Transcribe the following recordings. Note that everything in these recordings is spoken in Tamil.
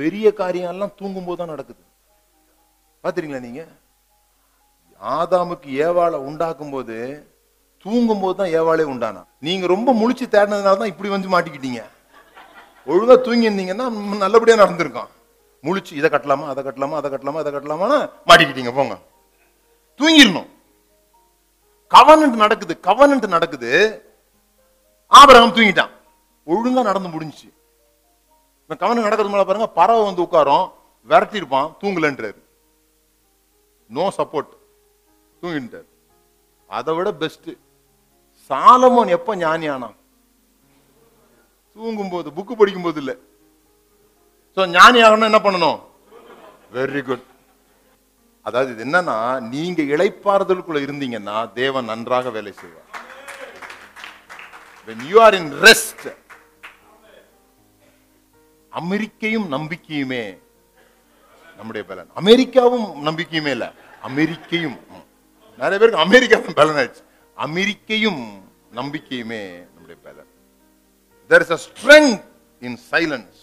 பெரிய காரியம் எல்லாம் தூங்கும் போது தான் நடக்குது. பார்த்துறீங்களா நீங்க? ஆதாமுக்கு ஏவாளை உண்டாக்கும் போது தூங்கும் போது தான் ஏவாளே உண்டானா நீங்க ரொம்ப முழிச்சு தேடினதுனால தான் இப்படி வந்து மாட்டிக்கிட்டீங்க. ஒழுங்கா தூங்கி இருந்தீங்கன்னா நல்லபடியா நடந்திருக்கும். முழிச்சு இதை கட்டலாமா அதை கட்டலாமா அதை கட்டலாமா அதை கட்டலாமான்னு மாட்டிக்கிட்டீங்க போங்க. தூங்கிடணும். கவனன்ட் நடக்குது கவனன்ட் நடக்குது. ஆபரகம் தூங்கிட்டான். ஒழுங்கா நடந்து முடிஞ்சுச்சு. இப்ப கவனம் நடக்கிறது மேல பாருங்க பறவை வந்து உட்காரும் விரட்டிருப்பான் தூங்கலன்றாரு. No support தூங்கிட்டார். அதை விட பெஸ்ட் சாலமோன் எப்ப ஞானியானா தூங்கும் போது புக்கு படிக்கும் போது இல்ல. சோ ஞானி ஆகணும் என்ன பண்ணணும்? வெரி குட் அதாவது இது என்னன்னா நீங்க இழைப்பாறுதலுக்குள்ள இருந்தீங்கன்னா தேவன் நன்றாக வேலை செய்வார். When you are in rest அமெரிக்கையும் நம்பிக்கையுமே நம்முடைய பலன். அமெரிக்காவும் நம்பிக்கையுமே இல்ல. அமெரிக்கையும். நிறைய பேருக்கு அமெரிக்கா பலன் ஆயிடுச்சு. அமெரிக்கையும் நம்பிக்கையுமே நம்முடைய பலன். There is a strength in silence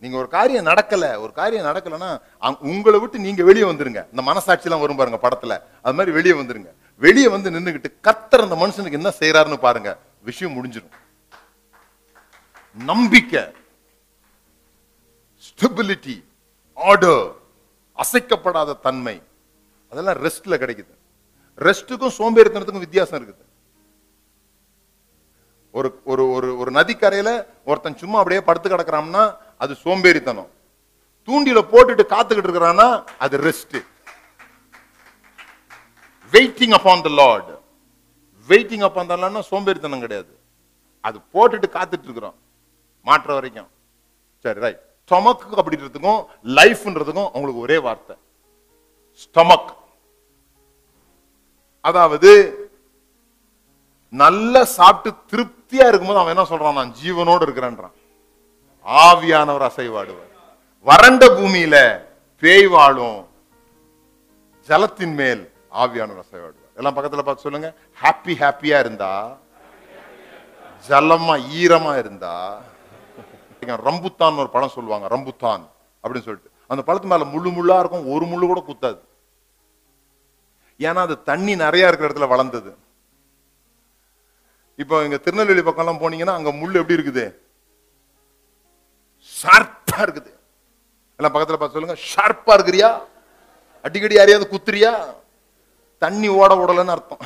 நீங்க ஒரு காரியம் நடக்கல ஒரு காரியம் நடக்கலன்னா உங்களை விட்டு நீங்க வெளியே வந்துருங்க. இந்த மனசாட்சியெல்லாம் வரும் பாருங்க படத்துல. அது மாதிரி வெளியே வந்துருங்க. வெளியே வந்து நின்னுகிட்டு கத்துற அந்த மனுஷனுக்கு என்ன செய்யறாருன்னு பாருங்க. விஷயம் முடிஞ்சிடும் நம்பிக்கை ஸ்டெபிலிட்டி ஆர்டர் அசைக்கப்படாத தன்மை. அதெல்லாம் ரெஸ்ட்ல கிடைக்குது. ரெஸ்ட்டுக்கும் சோம்பேறித்தனத்துக்கும் வித்தியாசம் இருக்குது. ஒரு ஒரு ஒரு ஒரு நதிக்கரையில ஒருத்தன் சும்மா அப்படியே படுத்து கிடக்குறான்னா அது சோம்பேறித்தனம். தூண்டில போட்டுட்டு காத்துக்கிட்டு இருக்கிறான்னா அது rest waiting upon the Lord waiting upon the லார்ட்னா சோம்பேறித்தனம் கிடையாது. அது போட்டுட்டு காத்துட்டு இருக்கிறோம். மாற்ற வரைக்கும். சரி ரைட் ஸ்டொமக்கு அப்படின்றதுக்கும் லைஃப்ன்றதுக்கும் அவங்களுக்கு ஒரே வார்த்தை. ஸ்டொமக் அதாவது நல்லா சாப்பிட்டு திருப்தியா இருக்கும்போது அவன் என்ன சொல்றான்? நான் ஜீவனோடு இருக்கிறேன்றான். ஆவியானவர் அசைவாடுவார். வறண்ட பூமியில பேய் வாழும் ஜலத்தின் மேல் ஆவியானவர் அசைவாடுவார். எல்லாம் பக்கத்துல பார்த்து சொல்லுங்க. ஹாப்பி ஹாப்பியா இருந்தா ஜலமா ஈரமா இருந்தா ரம்புத்தான் ஒரு பழம் சொல்லுவாங்க ரம்புத்தான் அப்படின்னு சொல்லிட்டு. அந்த பழத்து மேல முள்ளு முள்ளா இருக்கும் ஒரு முள்ளு கூட குத்தாது. ஏன்னா அது தண்ணி நிறைய இருக்கிற இடத்துல வளர்ந்தது. இப்போ இங்க திருநெல்வேலி பக்கம்லாம் போனீங்கன்னா அங்க முள் எப்படி இருக்குது? ஷார்ப்பா இருக்குது. எல்லாம் பக்கத்துல பார்த்து சொல்லுங்க ஷார்ப்பா இருக்கிறியா? அடிக்கடி யாரையாவது குத்துறியா? தண்ணி ஓட ஓடலன்னு அர்த்தம்.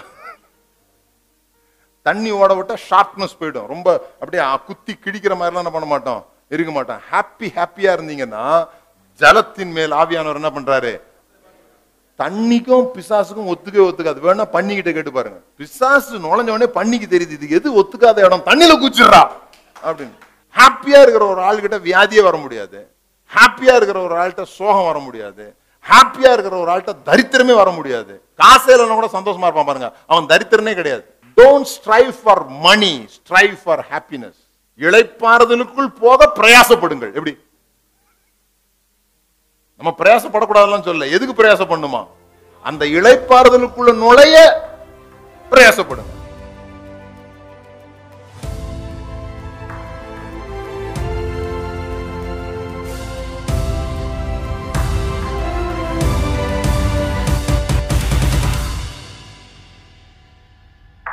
தண்ணி ஓட விட்டா ஷார்ப்னஸ் போயிடும். ரொம்ப அப்படியே குத்தி கிழிக்கிற மாதிரிலாம் என்ன பண்ண மாட்டோம். இருக்க மாட்டோம். ஹாப்பி ஹாப்பியா இருந்தீங்கன்னா ஜலத்தின் மேல் ஆவியானவர் என்ன பண்றாரு? தண்ணிக்கும் பிசாசுக்கும் ஒத்துக்கவே ஒத்துக்காது. வேணா பண்ணிக்கிட்ட கேட்டு பாருங்க. பிசாசு நுழைஞ்ச உடனே பண்ணிக்கு தெரியுது. இது எது ஒத்துக்காத இடம்? தண்ணியில குச்சிடுறா. அப்படின்னு. ஹாப்பியா இருக்கிற ஒரு ஆள்கிட்ட வியாதியே வர முடியாது. ஹாப்பியா இருக்கிற ஒரு ஆள்கிட்ட சோகம் வர முடியாது. ஹாப்பியா இருக்கிற ஒரு ஆள்கிட்ட தரித்திரமே வர முடியாது. காசே இல்லைன்னா கூட சந்தோஷமா இருப்பான் பாருங்க. அவன் தரித்திரனே கிடையாது. Don't strive for money strive for happiness இளைப்பாறுதலுக்குள் போக பிரயாசப்படுங்கள். எப்படி? நம்ம பிரயாசப்படக்கூடாதுலாம் சொல்ல. எதுக்கு பிரயாசம் பண்ணுமா அந்த இழைப்பாறுதலுக்குள்ள நுழைய பிரயாசப்படுங்க